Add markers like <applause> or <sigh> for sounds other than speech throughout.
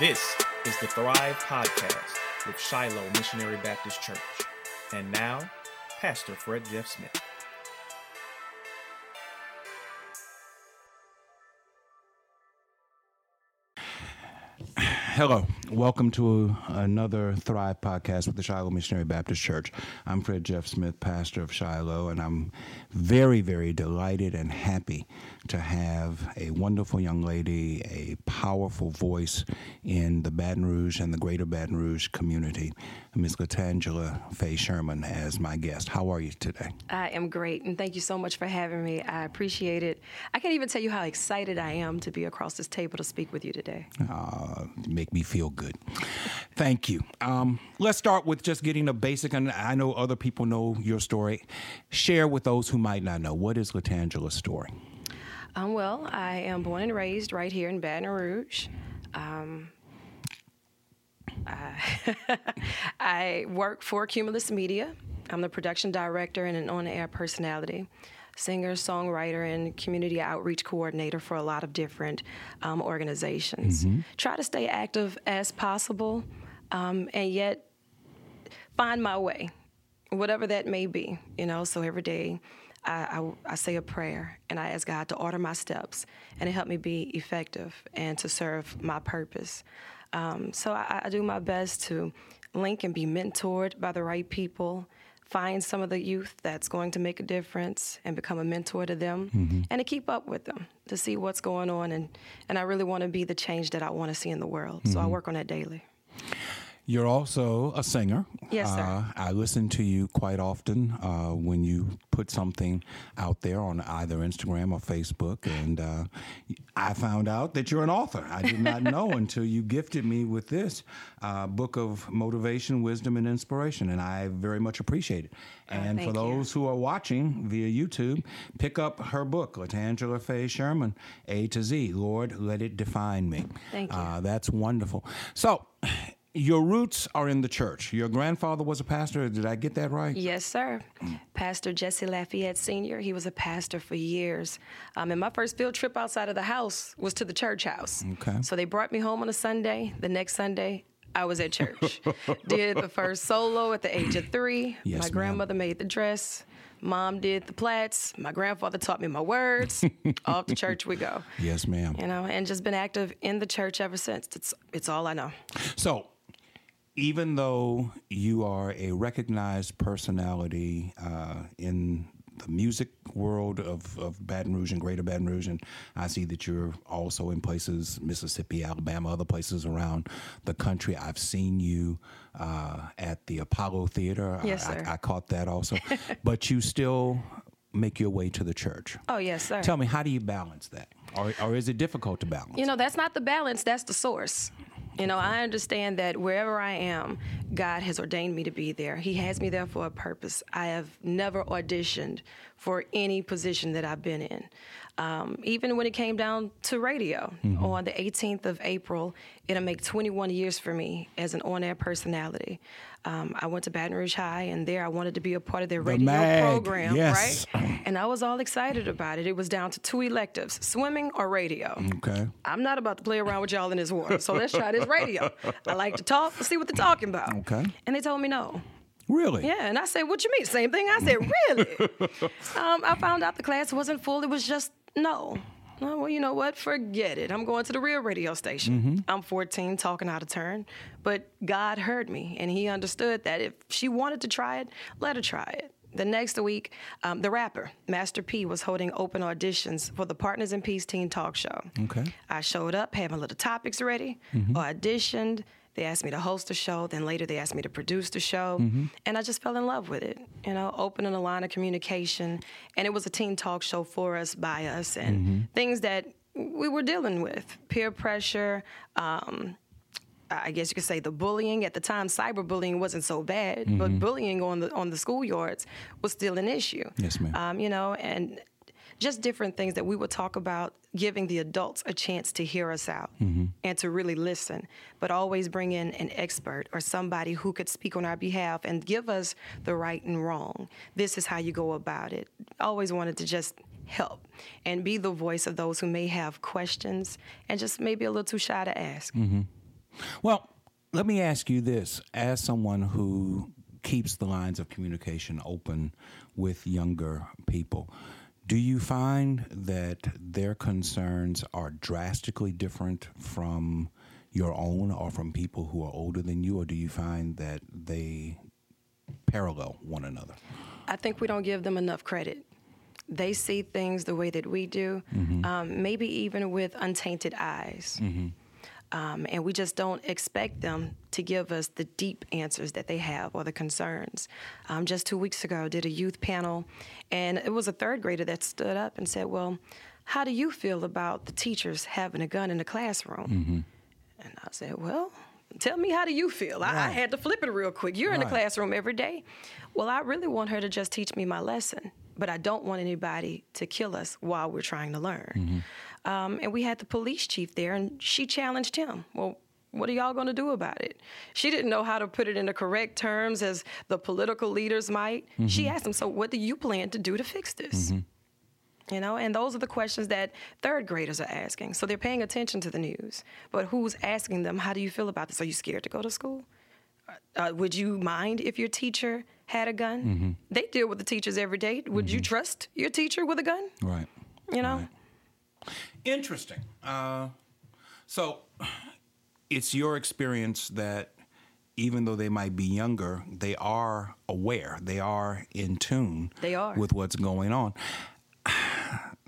This is the Thrive Podcast with Shiloh Missionary Baptist Church. And now, Pastor Fred Jeff Smith. Hello, welcome to another Thrive podcast with the Shiloh Missionary Baptist Church. I'm Fred Jeff Smith, pastor of Shiloh, and I'm very, very delighted and happy to have a wonderful young lady, a powerful voice in the Baton Rouge and the greater Baton Rouge community, Ms. Latangela Faye Sherman, as my guest. How are you today? I am great, and thank you so much for having me. I appreciate it. I can't even tell you how excited I am to be across this table to speak with you today. Uh, make me feel good. Thank you. Um, let's start with just getting a basic, and I know other people know your story. Share with those who might not know what is Latangela's story. Um, well, I am born and raised right here in Baton Rouge. Um, I, <laughs> I work for Cumulus Media. I'm the production director and an on air personality, singer, songwriter, and community outreach coordinator for a lot of different um, organizations. Try to stay active as possible um, and yet find my way, whatever that may be, you know. So every day I, I, I say a prayer and I ask God to order my steps and to help me be effective and to serve my purpose. Um, so I, I do my best to link and be mentored by the right people, find some of the youth that's going to make a difference and become a mentor to them, mm-hmm. and to keep up with them to see what's going on. And, and I really want to be the change that I want to see in the world. So I mm-hmm. work on that daily. You're also a singer. Yes, sir. Uh, I listen to you quite often uh, when you put something out there on either Instagram or Facebook. And uh, I found out that you're an author. I did not <laughs> know until you gifted me with this uh, book of motivation, wisdom, and inspiration. And I very much appreciate it. And for thank you. those who are watching via YouTube, pick up her book, Latangela Faye Sherman, A to Z. Lord, let it define me. Thank you. Uh, that's wonderful. So, your roots are in the church. Your grandfather was a pastor. Did I get that right? Yes, sir. Pastor Jesse Lafayette Sr., he was a pastor for years. Um, and my first field trip outside of the house was to the church house. Okay. So they brought me home on a Sunday. The next Sunday, I was at church. <laughs> did the first solo at the age of three. Yes, my ma'am. grandmother made the dress. Mom did the plaits. My grandfather taught me my words. <laughs> Off to church we go. Yes, ma'am. You know, and just been active in the church ever since. It's it's all I know. So, even though you are a recognized personality uh, in the music world of, of Baton Rouge and Greater Baton Rouge, and I see that you're also in places, Mississippi, Alabama, other places around the country. I've seen you uh, at the Apollo Theater. Yes, I, sir. I, I caught that also. <laughs> but you still make your way to the church. Oh yes, sir. Tell me, how do you balance that? Or, or is it difficult to balance? You know, that's not the balance, that's the source. You know, I understand that wherever I am, God has ordained me to be there. He has me there for a purpose. I have never auditioned for any position that I've been in. Um, even when it came down to radio, on the 18th of April, it'll make 21 years for me as an on air personality. Um, I went to Baton Rouge High, and there I wanted to be a part of their radio mag, program, yes. right? And I was all excited about it. It was down to two electives swimming or radio. okay. I'm not about to play around with y'all in this water. So let's try this radio. I like to talk. Let's see what they're talking about. Okay. And they told me no. Really? Yeah. And I said, what you mean? Same thing. I said, really? <laughs> um, I found out the class wasn't full. It was just no. Oh, well, you know what? Forget it. I'm going to the real radio station. I'm 14, talking out of turn. But God heard me, and He understood that if she wanted to try it, let her try it. The next week, um, the rapper, Master P, was holding open auditions for the Partners in Peace Teen Talk Show. Okay. I showed up, had my little topics ready, auditioned. They asked me to host the show. Then later, they asked me to produce the show. And I just fell in love with it, you know, opening a line of communication. And it was a teen talk show for us, by us, and things that we were dealing with peer pressure. Um, I guess you could say the bullying at the time. Cyberbullying wasn't so bad, but bullying on the on the schoolyards was still an issue. Yes, ma'am. Um, you know, and just different things that we would talk about, giving the adults a chance to hear us out mm-hmm. and to really listen, but always bring in an expert or somebody who could speak on our behalf and give us the right and wrong. This is how you go about it. Always wanted to just help and be the voice of those who may have questions and just maybe a little too shy to ask. Mm-hmm. Well, let me ask you this as someone who keeps the lines of communication open with younger people. Do you find that their concerns are drastically different from your own or from people who are older than you, or do you find that they parallel one another? I think we don't give them enough credit. They see things the way that we do, um, maybe even with untainted eyes. Um, and we just don't expect them to give us the deep answers that they have or the concerns. Um, just two weeks ago, I did a youth panel, and it was a third grader that stood up and said, Well, how do you feel about the teachers having a gun in the classroom? And I said, Well, tell me, how do you feel? I, I had to flip it real quick. You're in the classroom every day. Well, I really want her to just teach me my lesson, but I don't want anybody to kill us while we're trying to learn. Um, and we had the police chief there, and she challenged him. Well, what are y'all going to do about it? She didn't know how to put it in the correct terms as the political leaders might. She mm-hmm. asked him, So, what do you plan to do to fix this? Mm-hmm. You know, and those are the questions that third graders are asking. So they're paying attention to the news. But who's asking them, how do you feel about this? Are you scared to go to school? Uh, uh would you mind if your teacher had a gun? Mm-hmm. They deal with the teachers every day. Would you trust your teacher with a gun? Right. You know? Right. Interesting. Uh, so, it's your experience that even though they might be younger, they are aware, they are in tune They are. with what's going on.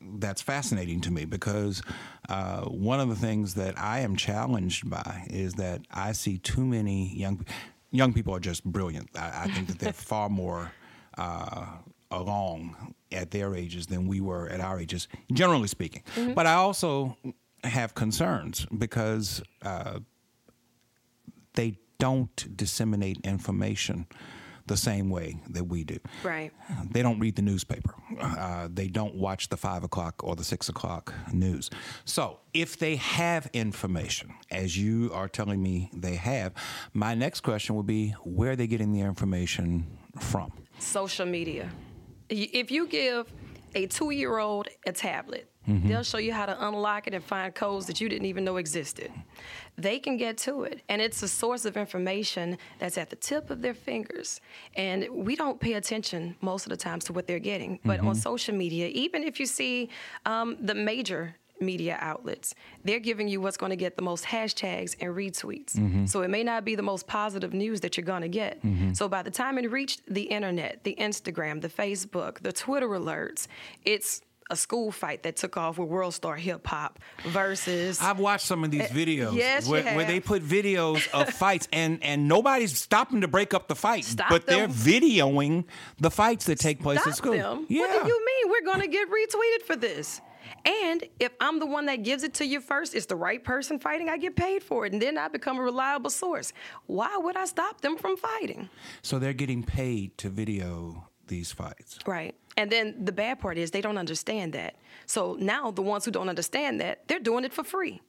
That's fascinating to me because uh, one of the things that I am challenged by is that I see too many young young people are just brilliant. I, I think that they're <laughs> far more uh, along at their ages than we were at our ages, generally speaking. But I also have concerns because uh, they don't disseminate information the same way that we do. Right. They don't read the newspaper. Uh, they don't watch the five o'clock or the six o'clock news. So, if they have information, as you are telling me they have, my next question would be where are they getting the information from? Social media. If you give a two year old a tablet, they'll show you how to unlock it and find codes that you didn't even know existed. They can get to it, and it's a source of information that's at the tip of their fingers. And we don't pay attention most of the times to what they're getting. But on social media, even if you see um, the major media outlets. They're giving you what's going to get the most hashtags and retweets. So it may not be the most positive news that you're going to get. So by the time it reached the internet, the Instagram, the Facebook, the Twitter alerts, it's a school fight that took off with World Star Hip Hop versus I've watched some of these videos Eh, yes, where, where they put videos of <laughs> fights and, and nobody's stopping to break up the fight, Stop but they're videoing the fights that take place Stop at school. them. Yeah. What do you mean we're going to get retweeted for this? And if I'm the one that gives it to you first, it's the right person fighting, I get paid for it. And then I become a reliable source. Why would I stop them from fighting? So they're getting paid to video these fights. Right. And then the bad part is they don't understand that. So now the ones who don't understand that, they're doing it for free.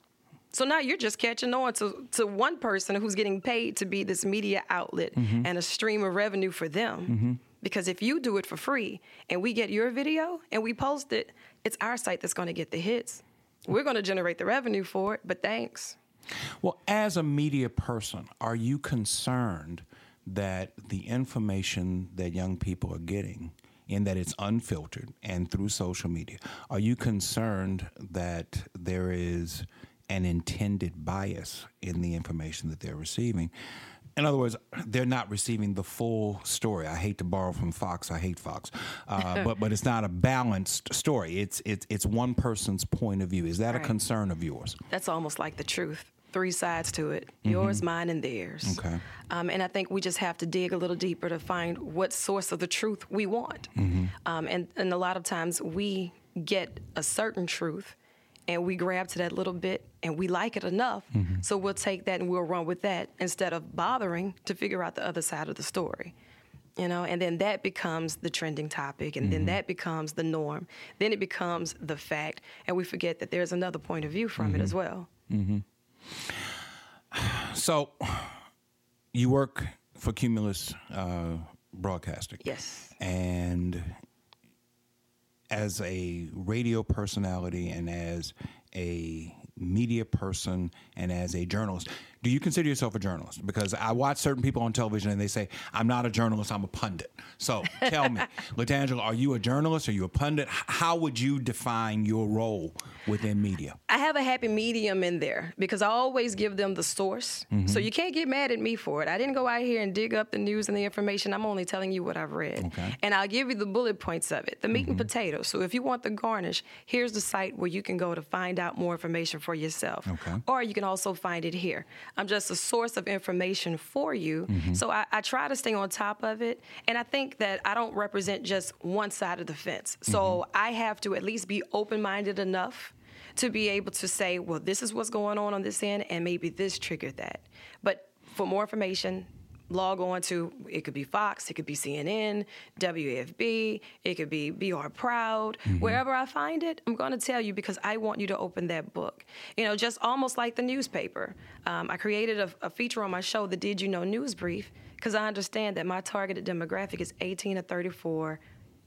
So now you're just catching on to, to one person who's getting paid to be this media outlet mm-hmm. and a stream of revenue for them. Mm-hmm. Because if you do it for free and we get your video and we post it, it's our site that's going to get the hits. We're going to generate the revenue for it, but thanks. Well, as a media person, are you concerned that the information that young people are getting, in that it's unfiltered and through social media, are you concerned that there is an intended bias in the information that they're receiving? In other words, they're not receiving the full story. I hate to borrow from Fox. I hate Fox, uh, <laughs> but but it's not a balanced story. It's it's it's one person's point of view. Is that a concern of yours? That's almost like the truth. Three sides to it yours, mine, and theirs. Okay. Um, and I think we just have to dig a little deeper to find what source of the truth we want. Um, and, and a lot of times we get a certain truth and we grab to that little bit and we like it enough. Mm-hmm. So we'll take that and we'll run with that instead of bothering to figure out the other side of the story. You know, and then that becomes the trending topic, and then mm-hmm. that becomes the norm. Then it becomes the fact, and we forget that there's another point of view from it as mm-hmm. well. So, you work for Cumulus uh, Broadcasting. Yes. And as a radio personality and as a media person and as a journalist, Do you consider yourself a journalist? Because I watch certain people on television and they say, I'm not a journalist, I'm a pundit. So tell me, <laughs> Latangela, are you a journalist? Are you a pundit? How would you define your role within media? I have a happy medium in there because I always give them the source. So mm-hmm. you can't get mad at me for it. I didn't go out here and dig up the news and the information. I'm only telling you what I've read. Okay. And I'll give you the bullet points of it, the meat and mm-hmm. potatoes. So if you want the garnish, here's the site where you can go to find out more information for yourself. Okay. Or you can also find it here. I'm just a source of information for you. Mm-hmm. So I, I try to stay on top of it. And I think that I don't represent just one side of the fence. So mm-hmm. I have to at least be open minded enough to be able to say, well, this is what's going on on this end, and maybe this triggered that. But for more information, log on to it could be Fox, it could be CNN, WFB, it could be BR Proud. Wherever I find it, I'm going to tell you because I want you to open that book. You know, just almost like the newspaper. Um, I created a, a feature on my show, the Did You Know News Brief, because I understand that my targeted demographic is 18 to 34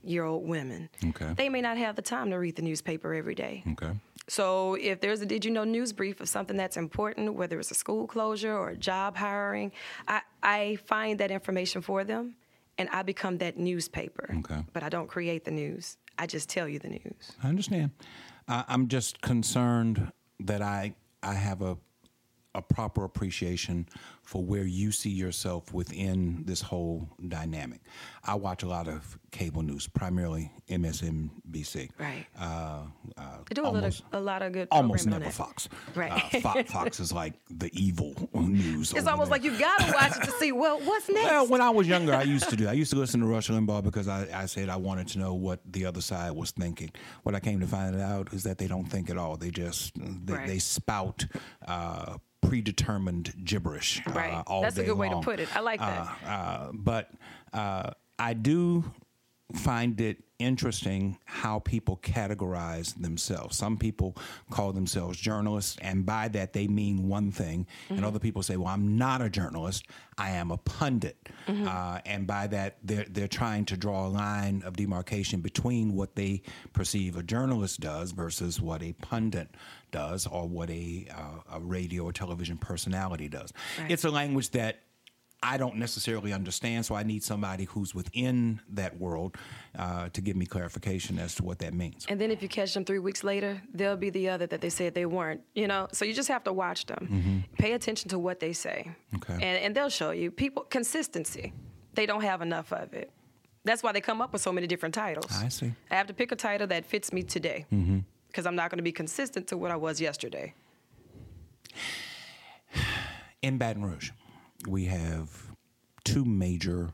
year old women. Okay. They may not have the time to read the newspaper every day. Okay. So if there's a did you know news brief of something that's important, whether it's a school closure or a job hiring, I, I find that information for them and I become that newspaper. Okay. But I don't create the news. I just tell you the news. I understand. I I'm just concerned that I I have a a proper appreciation for where you see yourself within this whole dynamic. I watch a lot of cable news, primarily MSNBC. Right. Uh, uh, They do a, almost, little, a lot of good almost never. Fox. <laughs> Right. Uh, Fox, Fox is like the evil <laughs> news. It's almost there. like you've gotta watch it to see well what's next. Well, when I was younger, I used to do. <laughs> I used to listen to Rush Limbaugh because I, I said I wanted to know what the other side was thinking. What I came to find out is that they don't think at all. They just they, Right. they spout uh, predetermined gibberish uh, Right. all That's a day good way to put it. I like that. Uh, uh, but uh, I do find it interesting how people categorize themselves. Some people call themselves journalists, and by that they mean one thing, Mm-hmm. and other people say, "Well, I'm not a journalist; I am a pundit," Mm-hmm. uh, and by that they're they're trying to draw a line of demarcation between what they perceive a journalist does versus what a pundit does, or what a uh, a radio or television personality does. Right. It's a language that I don't necessarily understand, so I need somebody who's within that world uh, to give me clarification as to what that means. And then if you catch them three weeks later, they'll be the other that they said they weren't. You know, so you just have to watch them, pay attention to what they say, Mm-hmm. Okay. and and they'll show you people consistency. They don't have enough of it. That's why they come up with so many different titles. I see. Mm-hmm. I have to pick a title that fits me today because I'm not going to be consistent to what I was yesterday. <sighs> In Baton Rouge, we have two major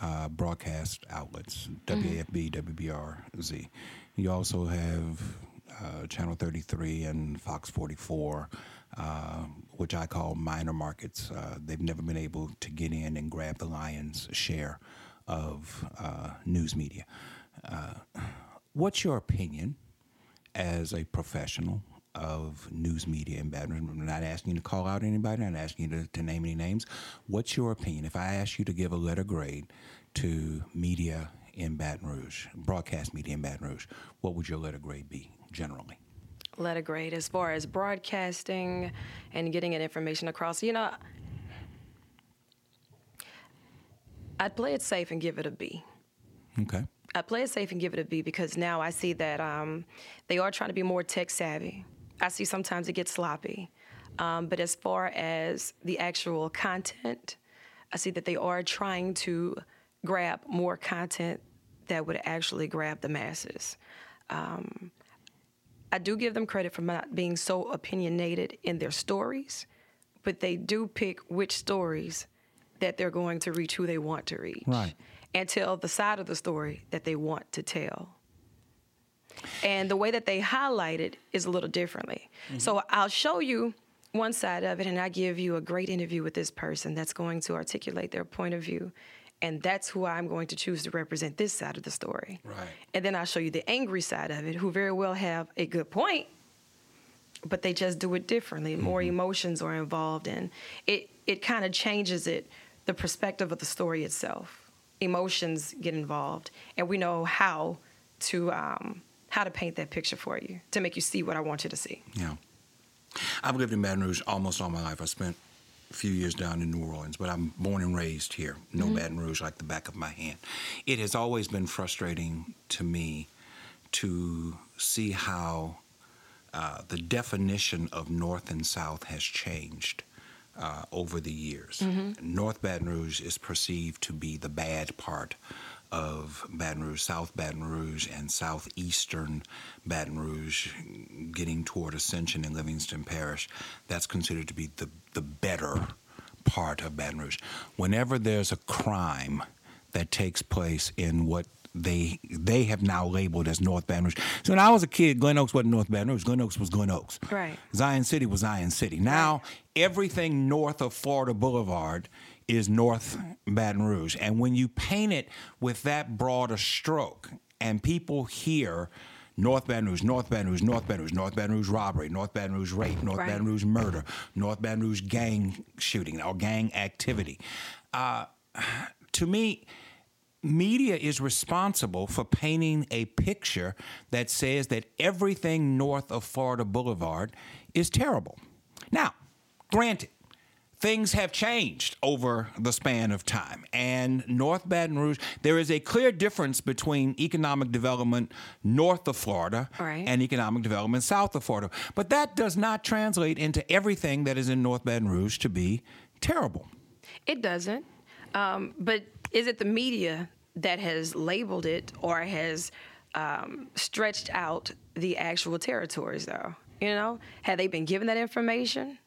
uh, broadcast outlets WAFB, WBRZ. You also have uh, Channel 33 and Fox 44, uh, which I call minor markets. Uh, they've never been able to get in and grab the lion's share of uh, news media. Uh, what's your opinion as a professional of news media in Baton Rouge? I'm not asking you to call out anybody. I'm not asking you to, to name any names. What's your opinion? If I asked you to give a letter grade to media in Baton Rouge, broadcast media in Baton Rouge, what would your letter grade be generally? Letter grade as far as broadcasting and getting that information across. You know, I'd play it safe and give it a B. Okay. I play it safe and give it a B because now I see that um, they are trying to be more tech savvy. I see sometimes it gets sloppy. Um, but as far as the actual content, I see that they are trying to grab more content that would actually grab the masses. Um, I do give them credit for not being so opinionated in their stories, but they do pick which stories that they're going to reach who they want to reach Right. and tell the side of the story that they want to tell. And the way that they highlight it is a little differently. So I'll show you one side of it, and I give you a great interview with this person that's going to articulate their point of view. And that's who I'm going to choose to represent this side of the story. Right. And then I'll show you the angry side of it, who very well have a good point, but they just do it differently. More emotions are involved, and it it kind of changes it, the perspective of the story itself. Emotions get involved, and we know how to um, how to paint that picture for you to make you see what I want you to see. Yeah. I've lived in Baton Rouge almost all my life. I spent a few years down in New Orleans, but I'm born and raised here. Know Baton Rouge like the back of my hand. It has always been frustrating to me to see how uh, the definition of North and South has changed. Uh, over the years, North Baton Rouge is perceived to be the bad part of Baton Rouge, South Baton Rouge, and southeastern Baton Rouge, getting toward Ascension and Livingston Parish. That's considered to be the, the better part of Baton Rouge. Whenever there's a crime that takes place in what they they have now labeled as North Baton Rouge. So when I was a kid, Glen Oaks wasn't North Baton Rouge. Glen Oaks was Glen Oaks. Right. Zion City was Zion City. Now everything north of Florida Boulevard is North Baton Rouge. And when you paint it with that broader stroke, and people hear North Baton Rouge, North Baton Rouge, North Baton Rouge, North Baton Rouge robbery, North Baton Rouge rape, North Right. Baton Rouge murder, North Baton Rouge gang shooting or gang activity. Uh, to me, media is responsible for painting a picture that says that everything north of Florida Boulevard is terrible. Now, granted, things have changed over the span of time. And North Baton Rouge, there is a clear difference between economic development north of Florida Right. and economic development south of Florida. But that does not translate into everything that is in North Baton Rouge to be terrible. It doesn't. Um, but is it the media that has labeled it or has um, stretched out the actual territories, though? You know, have they been given that information?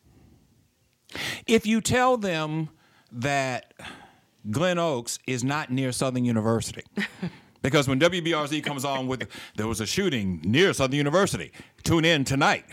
If you tell them that Glen Oaks is not near Southern University, <laughs> because when WBRZ comes on with there was a shooting near Southern University, tune in tonight,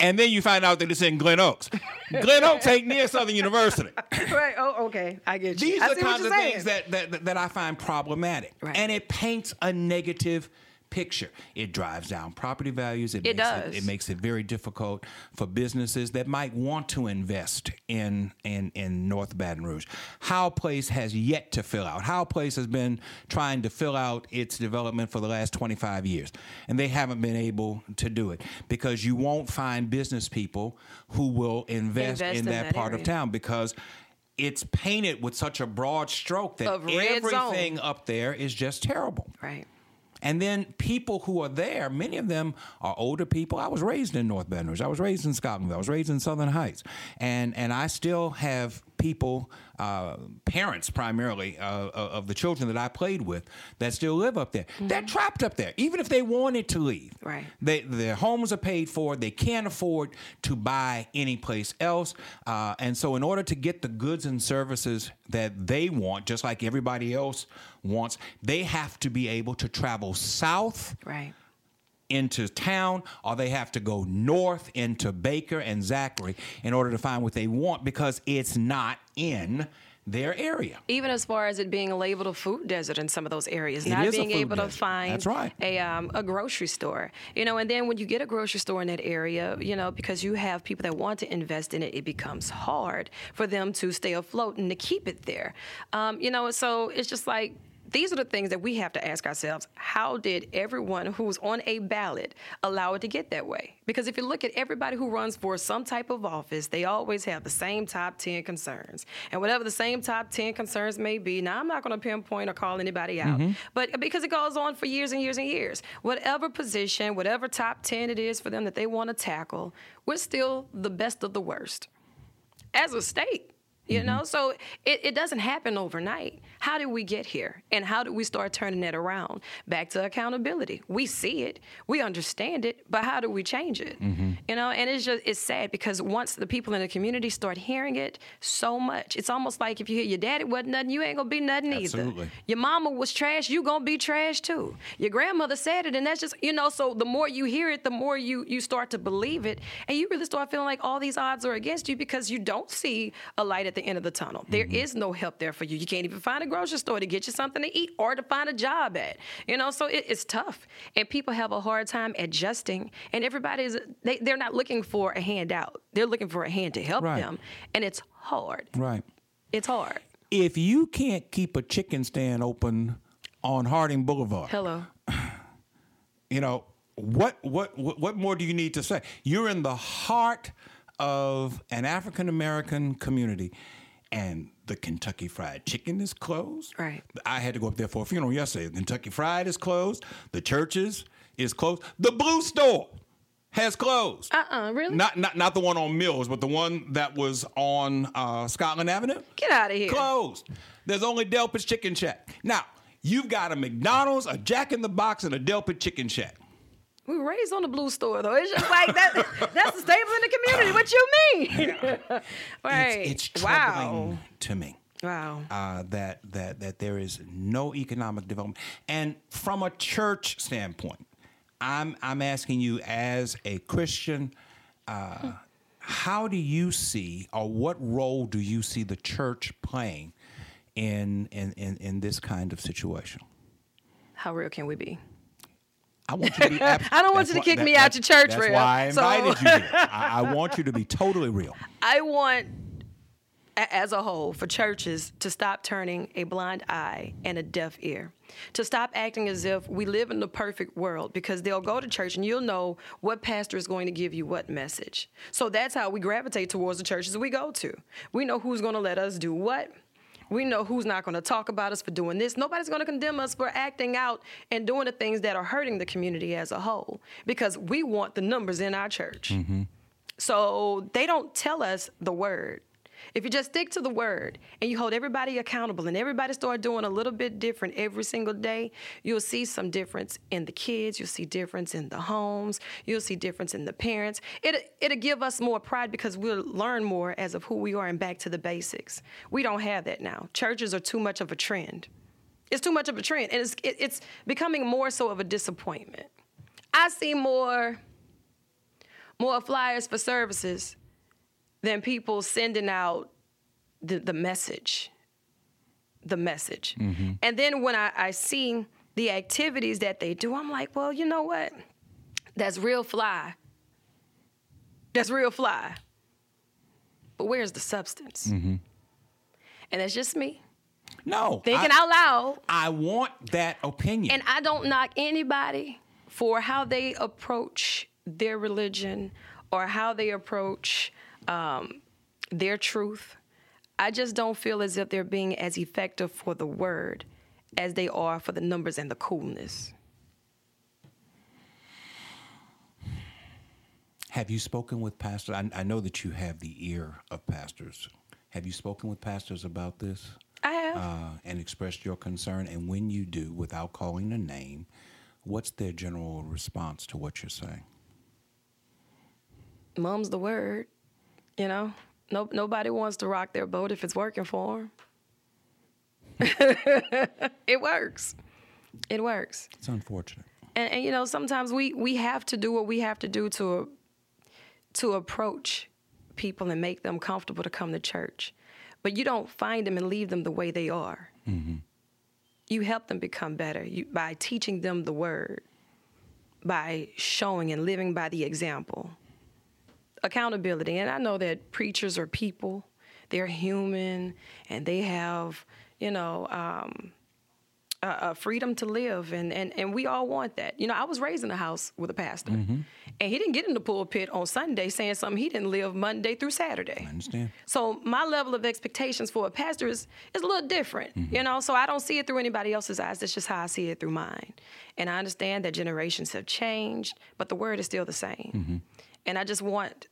and then you find out that it's in Glen Oaks. <laughs> Glen Oaks ain't near Southern University. <laughs> right. Oh, okay. I get you. These I are the kinds of saying. things that, that that I find problematic, Right. and it paints a negative picture. It drives down property values. It, It makes does. It, it makes it very difficult for businesses that might want to invest in in in North Baton Rouge. Howell Place has yet to fill out. Howell Place has been trying to fill out its development for the last 25 years, and they haven't been able to do it because you won't find business people who will invest, Invest in in that, that part of town because it's painted with such a broad stroke that red zone. everything up there is just terrible. right. And then people who are there, many of them are older people. I was raised in North Baton. I was raised in Scotlandville. I was raised in Southern Heights, and and I still have people, uh, parents primarily uh, of the children that I played with, that still live up there. They're trapped up there, even if they wanted to leave. Right. They, their homes are paid for. They can't afford to buy any place else. Uh, and so, in order to get the goods and services that they want, just like everybody else wants, they have to be able to travel south Right. Into town or they have to go north into Baker and Zachary in order to find what they want because it's not in their area. Even as far as it being labeled a food desert in some of those areas, It not being able to find That's right. a um, a grocery store, you know, and then when you get a grocery store in that area, you know, because you have people that want to invest in it, it becomes hard for them to stay afloat and to keep it there, um, you know. So it's just like these are the things that we have to ask ourselves. How did everyone who's on a ballot allow it to get that way? Because if you look at everybody who runs for some type of office they always have the same top 10 concerns. And whatever the same top 10 concerns may be now i'm not going to pinpoint or call anybody out. Mm-hmm. But because it goes on for years and years and years whatever position whatever top 10 it is for them that they want to tackle we're still the best of the worst. As a state. You Mm-hmm. know, so it, it doesn't happen overnight. How did we get here? And how did we start turning that around? Back to accountability. We see it, we understand it, but how do we change it? Mm-hmm. You know, and it's just it's sad because once the people in the community start hearing it so much, it's almost like if you hear your daddy wasn't nothing, you ain't gonna be nothing Absolutely. either. Your mama was trash, you gonna be trash too. Your grandmother said it, and that's just you know. So the more you hear it, the more you you start to believe it, and you really start feeling like all these odds are against you because you don't see a light at the end of the tunnel. There mm-hmm. is no help there for you. You can't even find a grocery store to get you something to eat or to find a job at. You know, so it, it's tough, and people have a hard time adjusting. And everybody's they they're not looking for a handout. They're looking for a hand to help Right. them, and it's hard. Right. It's hard. If you can't keep a chicken stand open on Harding Boulevard, Hello. you know what what what what more do you need to say you're in the heart of an African American community and the Kentucky Fried Chicken is closed. Right. I had to go up there for a funeral yesterday. The Kentucky Fried is closed. The churches is closed. The Blue Store has closed. Uh uh really? Not not not the one on Mills, but the one that was on uh, Scotland Avenue. Get out of here. Closed. There's only Delpit's Chicken Shack. Now you've got a McDonald's, a Jack in the Box, and a Delpit Chicken Shack. We were raised on the blue store though. It's just like that. that's the staple in the community. What you mean? <laughs> right. It's, it's troubling wow. to me. Wow. uh, that that that there is no economic development. And from a church standpoint, I'm I'm asking you as a Christian, uh, how do you see or what role do you see the church playing in in in, in this kind of situation? How real can we be? I want you to be. abs- <laughs> I don't want you to kick me out your church, That's Real. why I So- invited you here. <laughs> I, I want you to be totally real. I want, as a whole, for churches to stop turning a blind eye and a deaf ear. To stop acting as if we live in the perfect world because they'll go to church and you'll know what pastor is going to give you what message. So that's how we gravitate towards the churches we go to. We know who's going to let us do what. We know who's not going to talk about us for doing this. Nobody's going to condemn us for acting out and doing the things that are hurting the community as a whole because we want the numbers in our church. Mm-hmm. So they don't tell us the word. If you just stick to the word and you hold everybody accountable and everybody start doing a little bit different every single day, you'll see some difference in the kids, you'll see difference in the homes, you'll see difference in the parents. It it'll give us more pride because we'll learn more as of who we are and back to the basics. We don't have that now. Churches are too much of a trend. It's too much of a trend and it's it, it's becoming more so of a disappointment. I see more more flyers for services than people sending out the, the message. The message. Mm-hmm. And then when I, I see the activities that they do, I'm like, well, you know what? That's real fly. That's real fly. But where's the substance? Mm-hmm. And that's just me No, thinking I, out loud. I want that opinion. And I don't knock anybody for how they approach their religion or how they approach um, their truth. I just don't feel as if they're being as effective for the word as they are for the numbers and the coolness. Have you spoken with pastors? I, I know that you have the ear of pastors. Have you spoken with pastors about this I have. uh, and expressed your concern? And when you do, without calling a name, what's their general response to what you're saying? Mom's the word, you know. No, nobody wants to rock their boat if it's working for them. <laughs> it works. It works. It's unfortunate. and, and you know sometimes we we have to do what we have to do to to approach people and make them comfortable to come to church but you don't find them and leave them the way they are mm-hmm. you help them become better you, by teaching them the word by showing and living by the example accountability and i know that preachers are people they're human and they have you know um, a, a freedom to live, and, and and we all want that. You know, I was raised in a house with a pastor, mm-hmm. and he didn't get in the pulpit on Sunday saying something he didn't live Monday through Saturday. I understand. So my level of expectations for a pastor is is a little different, mm-hmm. you know. So I don't see it through anybody else's eyes. That's just how I see it through mine. And I understand that generations have changed, but the word is still the same. Mm-hmm. And I just want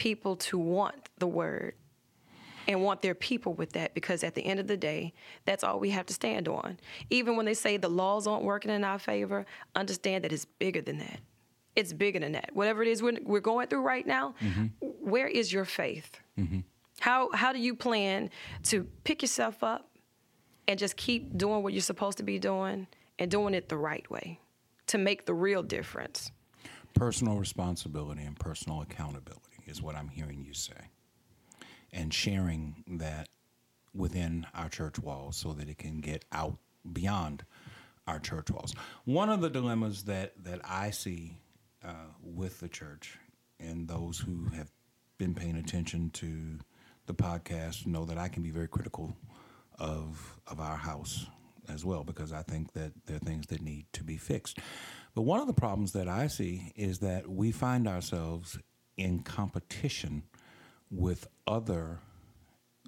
people to want the word and want their people with that because at the end of the day, that's all we have to stand on. Even when they say the laws aren't working in our favor, understand that it's bigger than that. It's bigger than that. Whatever it is we're, we're going through right now, mm-hmm. where is your faith? Mm-hmm. How, how do you plan to pick yourself up and just keep doing what you're supposed to be doing and doing it the right way to make the real difference? Personal responsibility and personal accountability is what I'm hearing you say. And sharing that within our church walls so that it can get out beyond our church walls. One of the dilemmas that, that I see uh, with the church and those who have been paying attention to the podcast know that I can be very critical of of our house as well because I think that there are things that need to be fixed. But one of the problems that I see is that we find ourselves in competition with other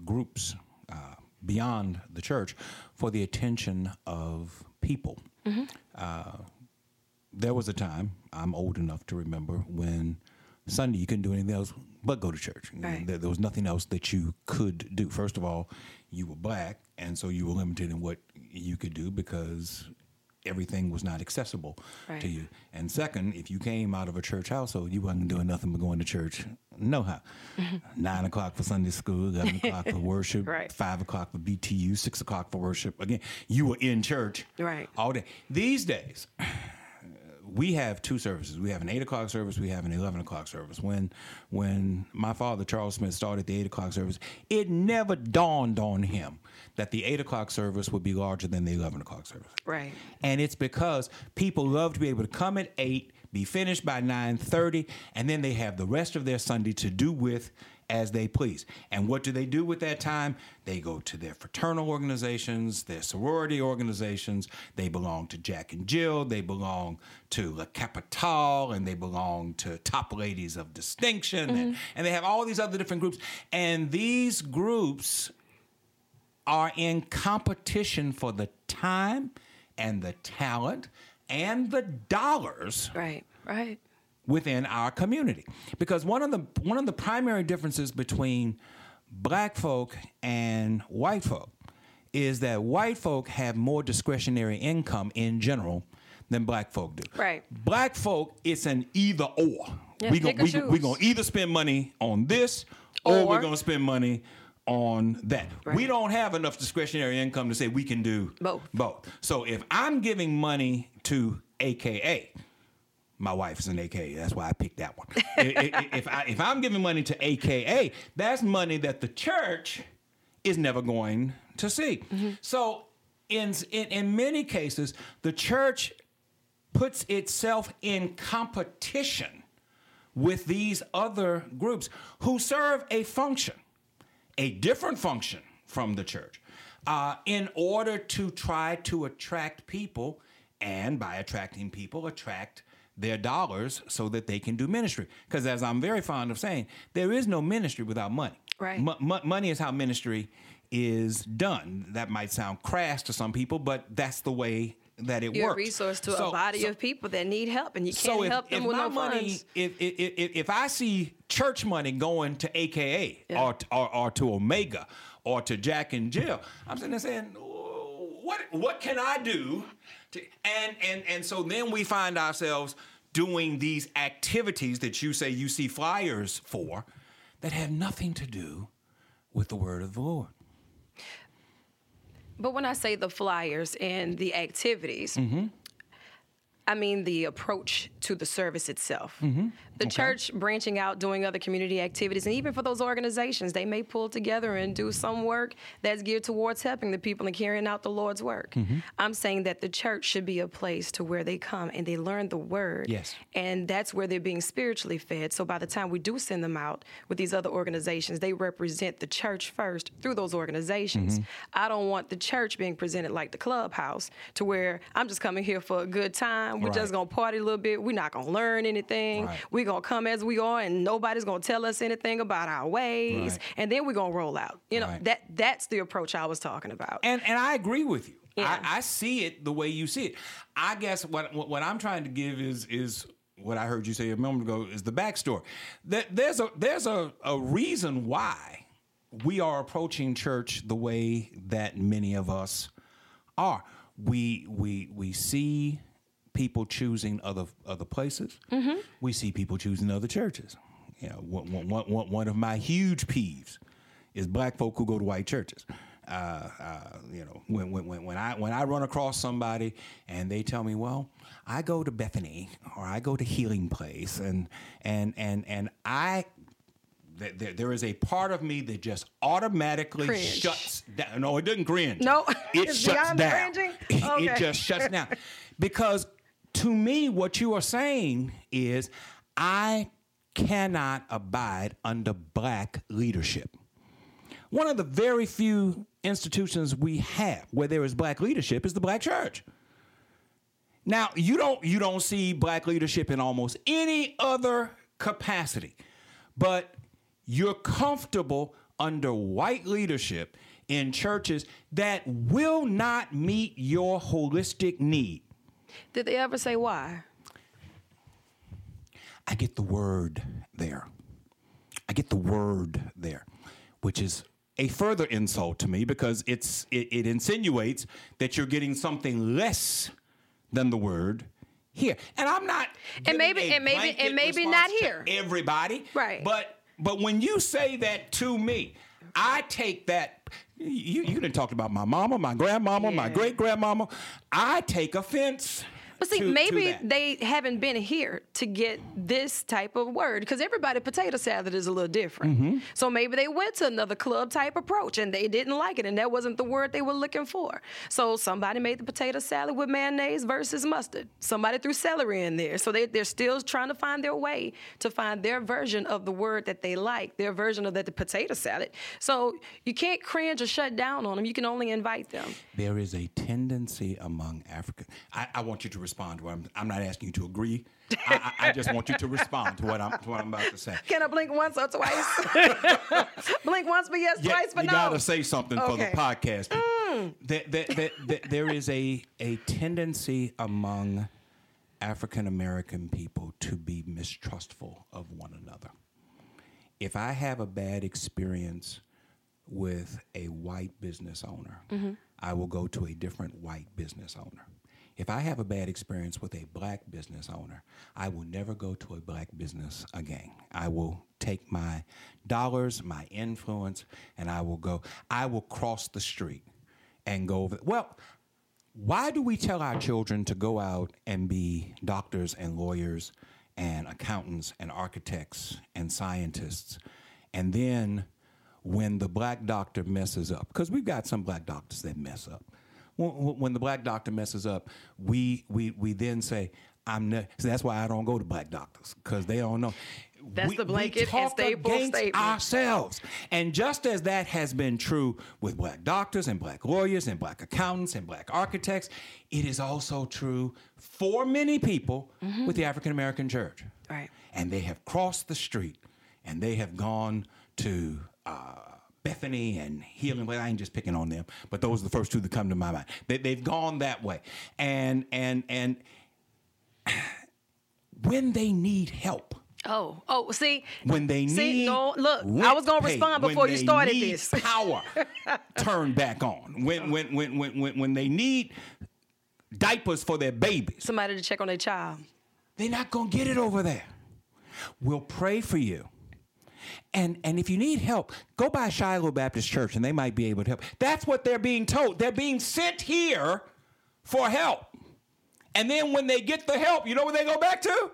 groups uh, beyond the church for the attention of people. Uh, there was a time, I'm old enough to remember, when Sunday you couldn't do anything else but go to church. Right. There, there was nothing else that you could do. First of all, you were black, and so you were limited in what you could do because everything was not accessible Right. to you. And second, if you came out of a church household, you wasn't doing nothing but going to church. No how. <laughs> Nine o'clock for Sunday school, eleven o'clock for worship, <laughs> Right. five o'clock for BTU, six o'clock for worship. Again, you were in church Right. all day. These days, we have two services. We have an eight o'clock service. We have an eleven o'clock service. When when my father Charles Smith started the eight o'clock service, it never dawned on him that the eight o'clock service would be larger than the eleven o'clock service. Right. And it's because people love to be able to come at eight, be finished by nine thirty, and then they have the rest of their Sunday to do with as they please. And what do they do with that time? They go to their fraternal organizations, their sorority organizations. They belong to Jack and Jill. They belong to La Capitale, and they belong to Top Ladies of Distinction, and, mm-hmm. and they have all these other different groups. And these groups are in competition for the time and the talent and the dollars Right. Right. within our community because one of the one of the primary differences between black folk and white folk is that white folk have more discretionary income in general than black folk do. Right. Black folk, it's an either or. Yeah, we pick gon- or we, we gonna either spend money on this or, Or- we're gonna spend money on that. We don't have enough discretionary income to say we can do Both. Both. So if I'm giving money to AKA, my wife is an AKA. That's why I picked that one. <laughs> If I, if I'm giving money to AKA, that's money that the church is never going to see. Mm-hmm. So in, in in many cases, the church puts itself in competition with these other groups who serve a function, a different function from the church, uh, in order to try to attract people, and by attracting people, attract their dollars so that they can do ministry. Because as I'm very fond of saying, there is no ministry without money. Right. Mo- mo- money is how ministry is done. That might sound crass to some people, but that's the way that it You're works. a resource to So- a body so- of people that need help, and you can't so if, help them if with my no money, funds. if, if, if, if I see church money going to AKA Yeah. or, or or to Omega or to Jack and Jill, I'm sitting there saying, what what can I do? To, and and and so then we find ourselves doing these activities that you say you see flyers for that have nothing to do with the word of the Lord. But when I say the flyers and the activities, mm-hmm. I mean the approach to the service itself. Mm-hmm. The church branching out, doing other community activities, and even for those organizations, they may pull together and do some work that's geared towards helping the people and carrying out the Lord's work. Mm-hmm. I'm saying that the church should be a place to where they come and they learn the word. Yes. And that's where they're being spiritually fed. So by the time we do send them out with these other organizations, they represent the church first through those organizations. Mm-hmm. I don't want the church being presented like the clubhouse to where I'm just coming here for a good time. We're Right. just going to party a little bit. We're not going to learn anything. Right. We're going to come as we are and nobody's going to tell us anything about our ways. Right. And then we're going to roll out. You know, Right. that that's the approach I was talking about. And and I agree with you. Yeah. I, I see it the way you see it. I guess what what, what I'm trying to give is is what I heard you say a moment ago is the backstory. That there's a there's a, a reason why we are approaching church the way that many of us are. We we we see people choosing other other places. We see people choosing other churches. You know, one, one, one, one- of my huge peeves is black folk who go to white churches. Uh, uh, you know, when, when, when, when I when I run across somebody and they tell me, "Well, I go to Bethany or I go to Healing Place," and and and and I th- there, there is a part of me that just automatically Cringe. shuts down. No, it doesn't cringe. No, <laughs> it it's shuts down. <laughs> It, Okay. it just shuts down <laughs> because to me, what you are saying is, I cannot abide under black leadership. One of the very few institutions we have where there is black leadership is the black church. Now, you don't you don't see black leadership in almost any other capacity. but you're comfortable under white leadership in churches that will not meet your holistic need. Did they ever say why? I get the word there. I get the word there, which is a further insult to me because it's it, it insinuates that you're getting something less than the word here. And I'm not And maybe- and maybe- and maybe not here. Everybody. Right. But but when you say that to me, I take that you you didn't talk about my mama, my grandmama, my great grandmama. I take offense. But see, to- to maybe that. they haven't been here to get this type of word because everybody potato salad is a little different. Mm-hmm. So maybe they went to another club type approach and they didn't like it, and that wasn't the word they were looking for. So somebody made the potato salad with mayonnaise versus mustard. Somebody threw celery in there. So they, they're still trying to find their way to find their version of the word that they like, their version of that the potato salad. So you can't cringe or shut down on them. You can only invite them. there is a tendency among African. I, I want you to respond to what I'm. I'm not asking you to agree. I, I, I just want you to respond to what I'm to what I'm about to say. Can I blink once or twice? <laughs> blink once for yes, Yeah, twice for you no. gotta say something for the Okay. Mm. podcast. That, that, that, that there is a a tendency among African American people to be mistrustful of one another. If I have a bad experience with a white business owner, Mm-hmm. I will go to a different white business owner. If I have a bad experience with a black business owner, I will never go to a black business again. I will take my dollars, my influence, and I will go. I will cross the street and go over. Well, why do we tell our children to go out and be doctors and lawyers and accountants and architects and scientists? And then when the black doctor messes up, because we've got some black doctors that mess up. When, the black doctor messes up, we, we, we then say, I'm ne-. so that's why I don't go to black doctors because they don't know. That's we, the blanket we and staple against statement. ourselves. And just as that has been true with black doctors and black lawyers and black accountants and black architects, it is also true for many people with the African American church. Right. And they have crossed the street and they have gone to uh, Bethany and Healing. Well, I ain't just picking on them, but those are the first two that come to my mind. They, they've gone that way. And, and, and <sighs> when they need help, Oh, oh, see, when they need see, no, look, I was gonna respond before you started need this. <laughs> power turned back on. When when when when when when they need diapers for their babies, Somebody to check on their child. they're not gonna get it over there. We'll pray for you. And and if you need help, go by Shiloh Baptist Church and they might be able to help. That's what they're being told. They're being sent here for help. And then when they get the help, you know where they go back to?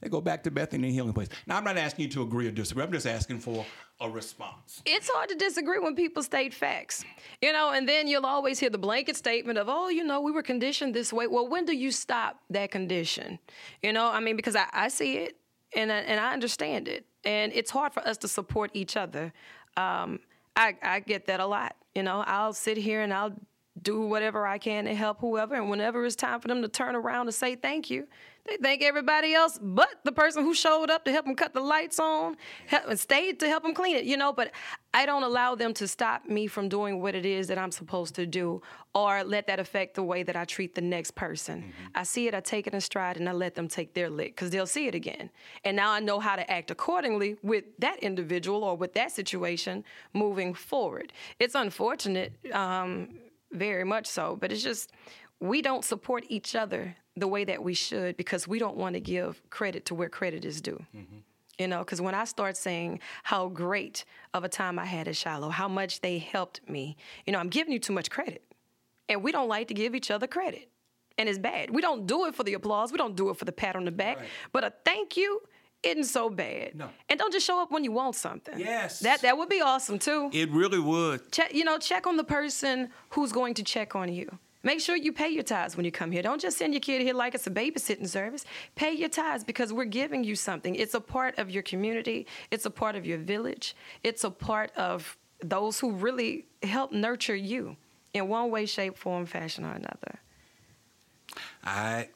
They go back to Bethany Healing Place. Now I'm not asking you to agree or disagree. I'm just asking for a response. It's hard to disagree when people state facts, you know, and then you'll always hear the blanket statement of, oh, you know, we were conditioned this way. Well, when do you stop that condition? You know, I mean, because I, I see it and I, and I understand it, and it's hard for us to support each other. Um, I, I get that a lot. You know, I'll sit here and I'll do whatever I can to help whoever, and whenever it's time for them to turn around and say thank you, they thank everybody else but the person who showed up to help them cut the lights on help, and stayed to help them clean it, you know. But I don't allow them to stop me from doing what it is that I'm supposed to do or let that affect the way that I treat the next person. I see it, I take it in stride, and I let them take their lick because they'll see it again. And now I know how to act accordingly with that individual or with that situation moving forward. It's unfortunate. Um, very much so. But it's just we don't support each other the way that we should because we don't want to give credit to where credit is due. Mm-hmm. You know, because when I start saying how great of a time I had at Shiloh, how much they helped me, you know, I'm giving you too much credit. And we don't like to give each other credit. And it's bad. We don't do it for the applause. We don't do it for the pat on the back. Right. But a thank you isn't so bad. No. And don't just show up when you want something. Yes. That that would be awesome too It really would. check you know check on the person who's going to check on you make sure you pay your tithes when you come here don't just send your kid here like it's a babysitting service pay your tithes because we're giving you something it's a part of your community it's a part of your village it's a part of those who really help nurture you in one way shape form fashion or another I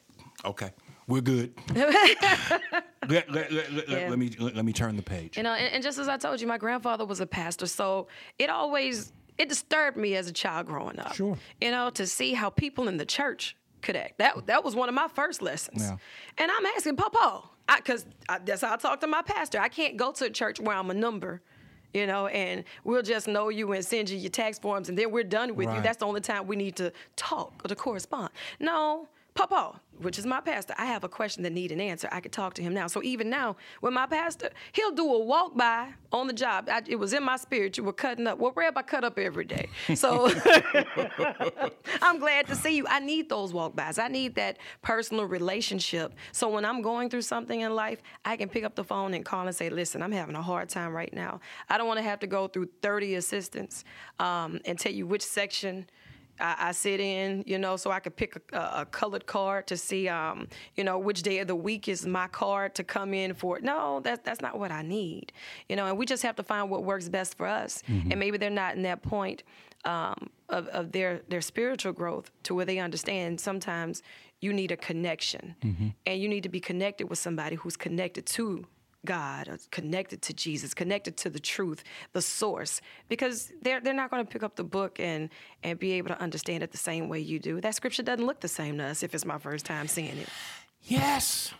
okay. We're good. <laughs> let, let, let, Yeah. let me let, let me turn the page. You know, and, and just as I told you, my grandfather was a pastor, so it always it disturbed me as a child growing up. Sure. You know, to see how people in the church could act. That that was one of my first lessons. Yeah. And I'm asking Papa, because that's how I talk to my pastor. I can't go to a church where I'm a number. You know, and we'll just know you and send you your tax forms, and then we're done with you. That's the only time we need to talk or to correspond. No, Papa, which is my pastor, I have a question that need an answer. I could talk to him now. So even now, with my pastor, he'll do a walk by on the job. I, it was in my spirit. You were cutting up. Well, Reb, I cut up every day. So <laughs> I'm glad to see you. I need those walk bys. I need that personal relationship. So when I'm going through something in life, I can pick up the phone and call and say, listen, I'm having a hard time right now. I don't want to have to go through 30 assistants um, and tell you which section. I, I sit in, you know, so I could pick a, a, colored card to see, um, you know, which day of the week is my card to come in for. No, that's that's not what I need, you know. And we just have to find what works best for us. And maybe they're not in that point um, of, of their their spiritual growth to where they understand sometimes you need a connection, and you need to be connected with somebody who's connected to God, uh, connected to Jesus, connected to the truth, the source, because they're they're not going to pick up the book and and be able to understand it the same way you do. That scripture doesn't look the same to us if it's my first time seeing it. yes.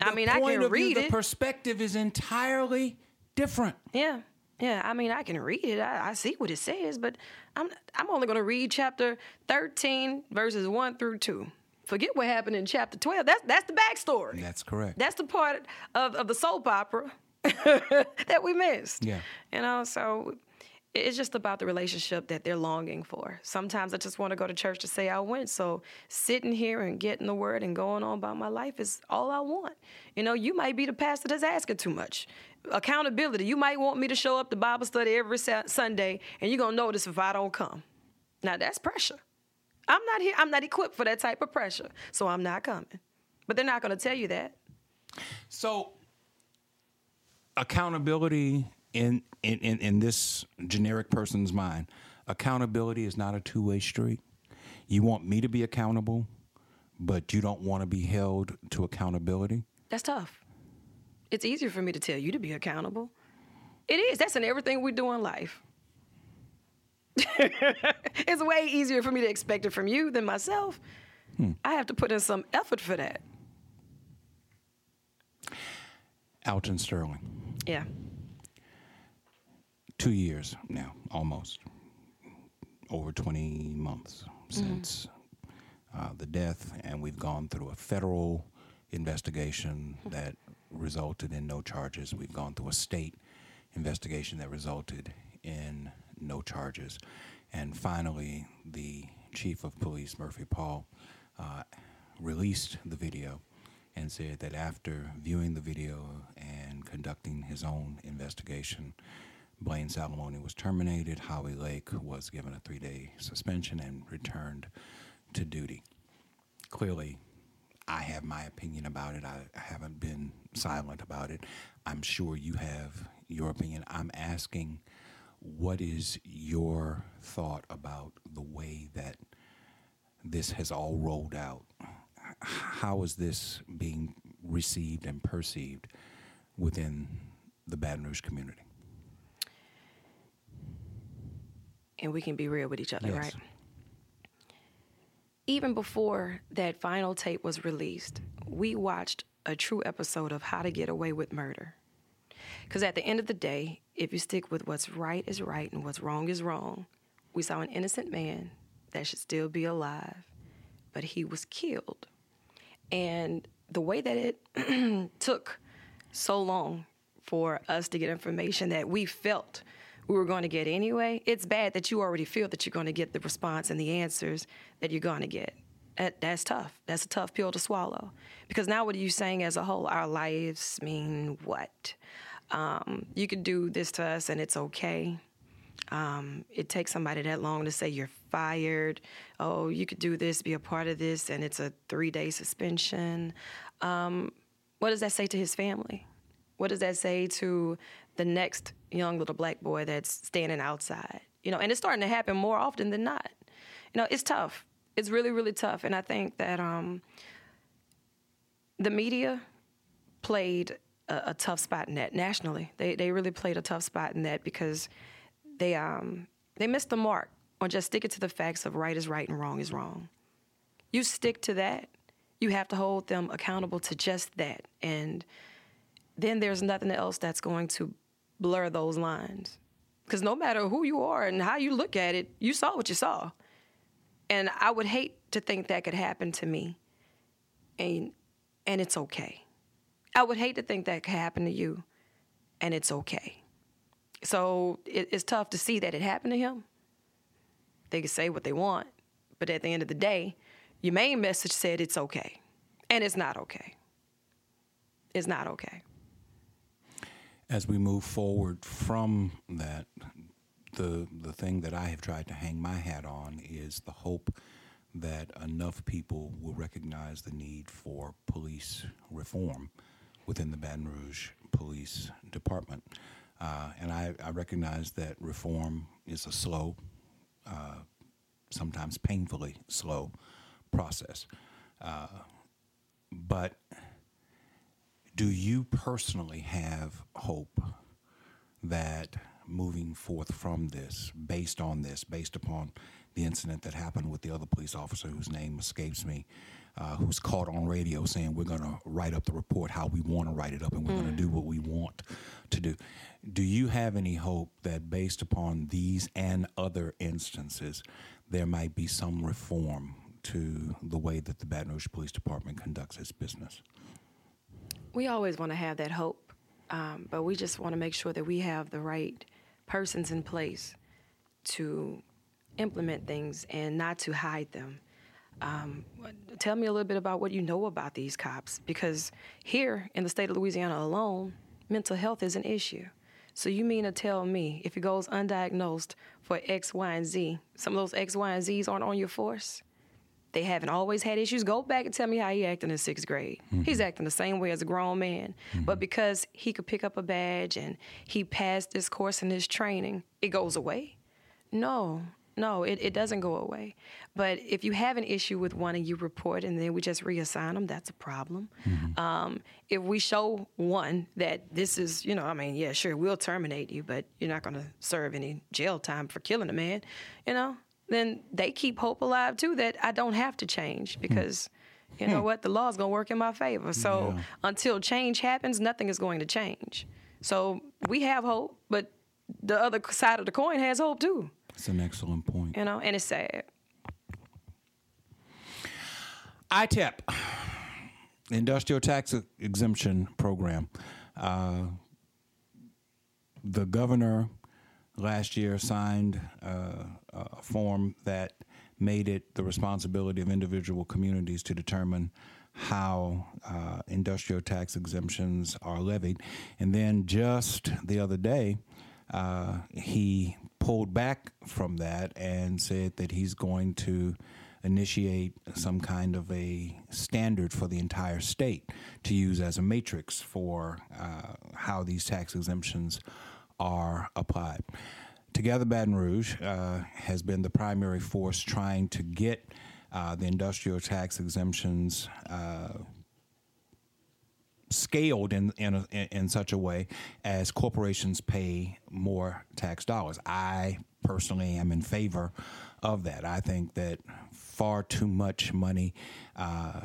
I The mean, I can of view, read The it. perspective is entirely different. yeah. Yeah, I mean, I can read it. I, I see what it says, but I'm I'm only going to read chapter 13, verses 1 through 2. Forget what happened in chapter 12. That's that's the backstory. That's correct. That's the part of, of the soap opera <laughs> that we missed. Yeah. You know, so it's just about the relationship that they're longing for. Sometimes I just want to go to church to say I went. So sitting here and getting the word and going on about my life is all I want. You know, you might be the pastor that's asking too much. Accountability. You might want me to show up to Bible study every Sunday, and you're gonna notice if I don't come. Now that's pressure. I'm not here. I'm not equipped for that type of pressure, so I'm not coming. But they're not gonna tell you that. So accountability in, in, in, in this generic person's mind, accountability is not a two way street. You want me to be accountable, but you don't want to be held to accountability. That's tough. It's easier for me to tell you to be accountable. It is. That's in everything we do in life. <laughs> it's way easier for me to expect it from you than myself. I have to put in some effort for that. Alton Sterling, Yeah. two years now, almost over 20 months since uh, the death, and we've gone through a federal investigation that resulted in no charges. We've gone through a state investigation that resulted in no charges. And finally, the chief of police, Murphy Paul, uh, released the video and said that after viewing the video and conducting his own investigation, Blane Salamoni was terminated. Howie Lake was given a three day suspension and returned to duty. Clearly, I have my opinion about it. I, I haven't been silent about it. I'm sure you have your opinion. I'm asking, what is your thought about the way that this has all rolled out? How is this being received and perceived within the Baton Rouge community? And we can be real with each other, Yes. right? Even before that final tape was released, we watched a true episode of How to Get Away with Murder. Because at the end of the day, if you stick with what's right is right and what's wrong is wrong, we saw an innocent man that should still be alive, but he was killed. And the way that it <clears throat> took so long for us to get information that we felt we were going to get anyway, it's bad that you already feel that you're going to get the response and the answers that you're going to get. That, that's tough. That's a tough pill to swallow. Because now, what are you saying as a whole? Our lives mean what? Um, you could do this to us and it's okay. Um, it takes somebody that long to say you're fired. Oh, you could do this, be a part of this, and it's a three day suspension. Um, what does that say to his family? What does that say to the next young little black boy that's standing outside? You know, and it's starting to happen more often than not. You know, it's tough. It's really, really tough. And I think that um, the media played a, a, tough spot in that nationally. They they really played a tough spot in that because they um they missed the mark on just sticking to the facts of right is right and wrong is wrong. You stick to that, you have to hold them accountable to just that, and then there's nothing else that's going to blur those lines. Because no matter who you are and how you look at it, you saw what you saw. And I would hate to think that could happen to me. And and it's okay. I would hate to think that could happen to you, and it's okay. So it, it's tough to see that it happened to him. They can say what they want, but at the end of the day, your main message said it's okay, and it's not okay. It's not okay. As we move forward from that, the the thing that I have tried to hang my hat on is the hope that enough people will recognize the need for police reform within the Baton Rouge Police Department. Uh, and I, I, recognize that reform is a slow, uh, sometimes painfully slow process. Uh, but do you personally have hope that moving forth from this, based on this, based upon the incident that happened with the other police officer whose name escapes me, uh, who's caught on radio saying we're going to write up the report how we want to write it up and we're mm. going to do what we want to do. Do you have any hope that based upon these and other instances, there might be some reform to the way that the Baton Rouge Police Department conducts its business? We always want to have that hope, um, but we just want to make sure that we have the right persons in place to implement things and not to hide them. Um, tell me a little bit about what you know about these cops, because here in the state of Louisiana alone, mental health is an issue. So you mean to tell me if it goes undiagnosed for X, Y, and Z, some of those X, Y, and Zs aren't on your force? They haven't always had issues. Go back and tell me how he acted in sixth grade. Mm-hmm. He's acting the same way as a grown man. Mm-hmm. But because he could pick up a badge and he passed this course in his training, it goes away? No, no, it, it doesn't go away. But if you have an issue with one and you report and then we just reassign them, that's a problem. Mm-hmm. Um, if we show one that this is, you know, I mean, yeah, sure, we'll terminate you, but you're not going to serve any jail time for killing a man, you know, then they keep hope alive too that I don't have to change because. You know hmm. what? The law is going to work in my favor. So yeah. until change happens, nothing is going to change. So we have hope, but the other side of the coin has hope too. That's an excellent point. You know, and it's sad. ITEP, Industrial Tax Exemption Program. Uh, the governor last year signed uh, a form that made it the responsibility of individual communities to determine how uh, industrial tax exemptions are levied. And then just the other day, uh, he pulled back from that and said that he's going to initiate some kind of a standard for the entire state to use as a matrix for uh, how these tax exemptions are applied. Together Baton Rouge uh, has been the primary force trying to get uh, the industrial tax exemptions uh, scaled in in, a, in such a way as corporations pay more tax dollars. I personally am in favor of that. I think that far too much money. Uh,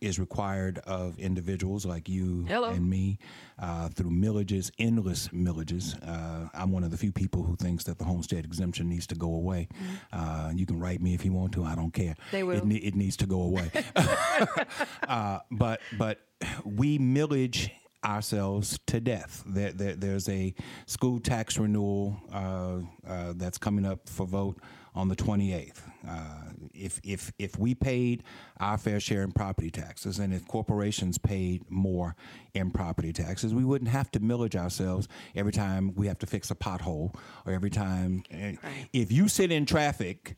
is required of individuals like you Hello. and me uh, through millages, endless millages. Uh, I'm one of the few people who thinks that the homestead exemption needs to go away. Mm-hmm. Uh, you can write me if you want to. I don't care. They will. It, it needs to go away. <laughs> <laughs> Uh, but but we millage ourselves to death. There, there, there's a school tax renewal uh, uh, that's coming up for vote on the 28th. Uh, if, if, if we paid our fair share in property taxes and if corporations paid more in property taxes, we wouldn't have to millage ourselves every time we have to fix a pothole or every time. Eh. If you sit in traffic,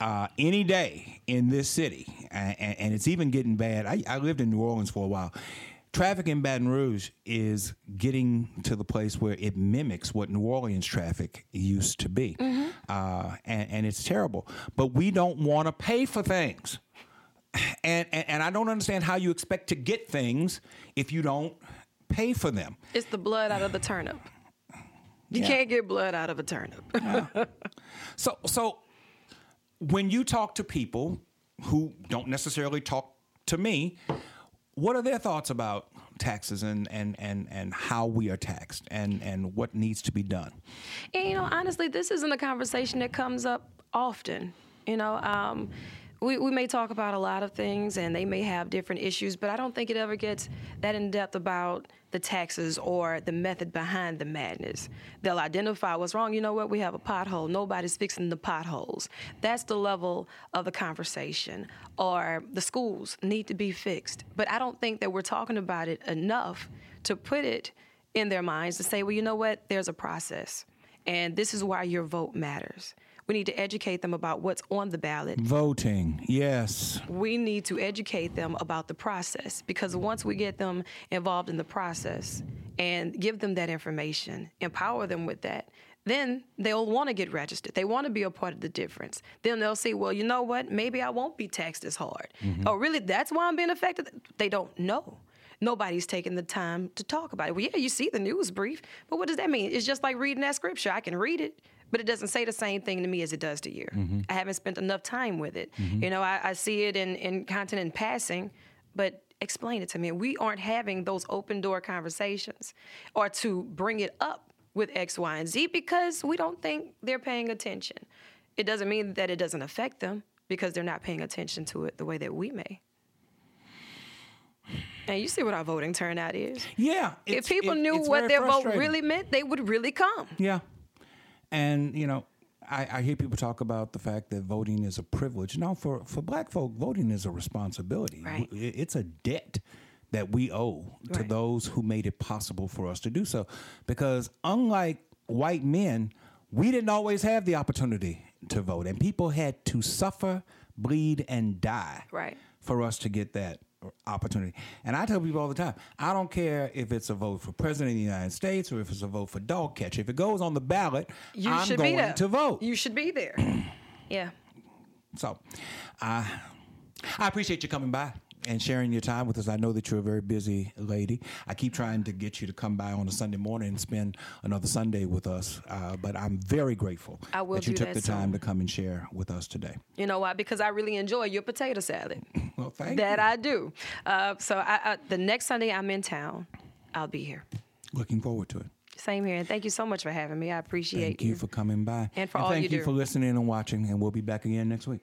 uh, any day in this city, and, and, it's even getting bad. I, I lived in New Orleans for a while traffic in Baton Rouge is getting to the place where it mimics what New Orleans traffic used to be. Mm-hmm. Uh, and, and, it's terrible. But we don't want to pay for things. and, and and I don't understand how you expect to get things if you don't pay for them. It's the blood out of the turnip. You Yeah. can't get blood out of a turnip. So so when you talk to people who don't necessarily talk to me, what are their thoughts about taxes and and and and how we are taxed and and what needs to be done? And, you know, honestly, this isn't a conversation that comes up often. You know, um, we, we may talk about a lot of things and they may have different issues, but I don't think it ever gets that in depth about the taxes or the method behind the madness. They'll identify what's wrong. You know what? We have a pothole. Nobody's fixing the potholes. That's the level of the conversation. Or the schools need to be fixed. But I don't think that we're talking about it enough to put it in their minds to say, well, you know what? There's a process. And this is why your vote matters. We need to educate them about what's on the ballot. Voting, yes. We need to educate them about the process because once we get them involved in the process and give them that information, empower them with that, then they'll want to get registered. They want to be a part of the difference. Then they'll say, well, you know what? Maybe I won't be taxed as hard. Mm-hmm. Oh, really? That's why I'm being affected? They don't know. Nobody's taking the time to talk about it. Well, yeah, you see the news brief, but what does that mean? It's just like reading that scripture. I can read it, but it doesn't say the same thing to me as it does to you. I haven't spent enough time with it. You know, I, I see it in, in content in passing, but explain it to me. We aren't having those open door conversations or to bring it up with X, Y, and Z because we don't think they're paying attention. It doesn't mean that it doesn't affect them because they're not paying attention to it the way that we may. And you see what our voting turnout is. Yeah. If people it- knew what their vote really meant, they would really come. Yeah. And, you know, I, I hear people talk about the fact that voting is a privilege. Now, for, for black folk, voting is a responsibility. Right. It's a debt that we owe to Right. those who made it possible for us to do so. Because unlike white men, we didn't always have the opportunity to vote. And people had to suffer, bleed, and die Right. for us to get that opportunity. And I tell people all the time, I don't care if it's a vote for president of the United States or if it's a vote for dog catcher. If it goes on the ballot, You I'm should going be there. to vote. You should be there. <clears throat> yeah. So, uh, I appreciate you coming by and sharing your time with us. I know that you're a very busy lady. I keep trying to get you to come by on a Sunday morning and spend another Sunday with us, uh, but I'm very grateful that you took that the time soon. to come and share with us today. You know why? Because I really enjoy your potato salad. <laughs> Well, thank that you. I do. Uh, so I, I, the next Sunday I'm in town, I'll be here. Looking forward to it. Same here. And thank you so much for having me. I appreciate you. Thank you for coming by. And for all thank you you do. for listening and watching, and we'll be back again next week.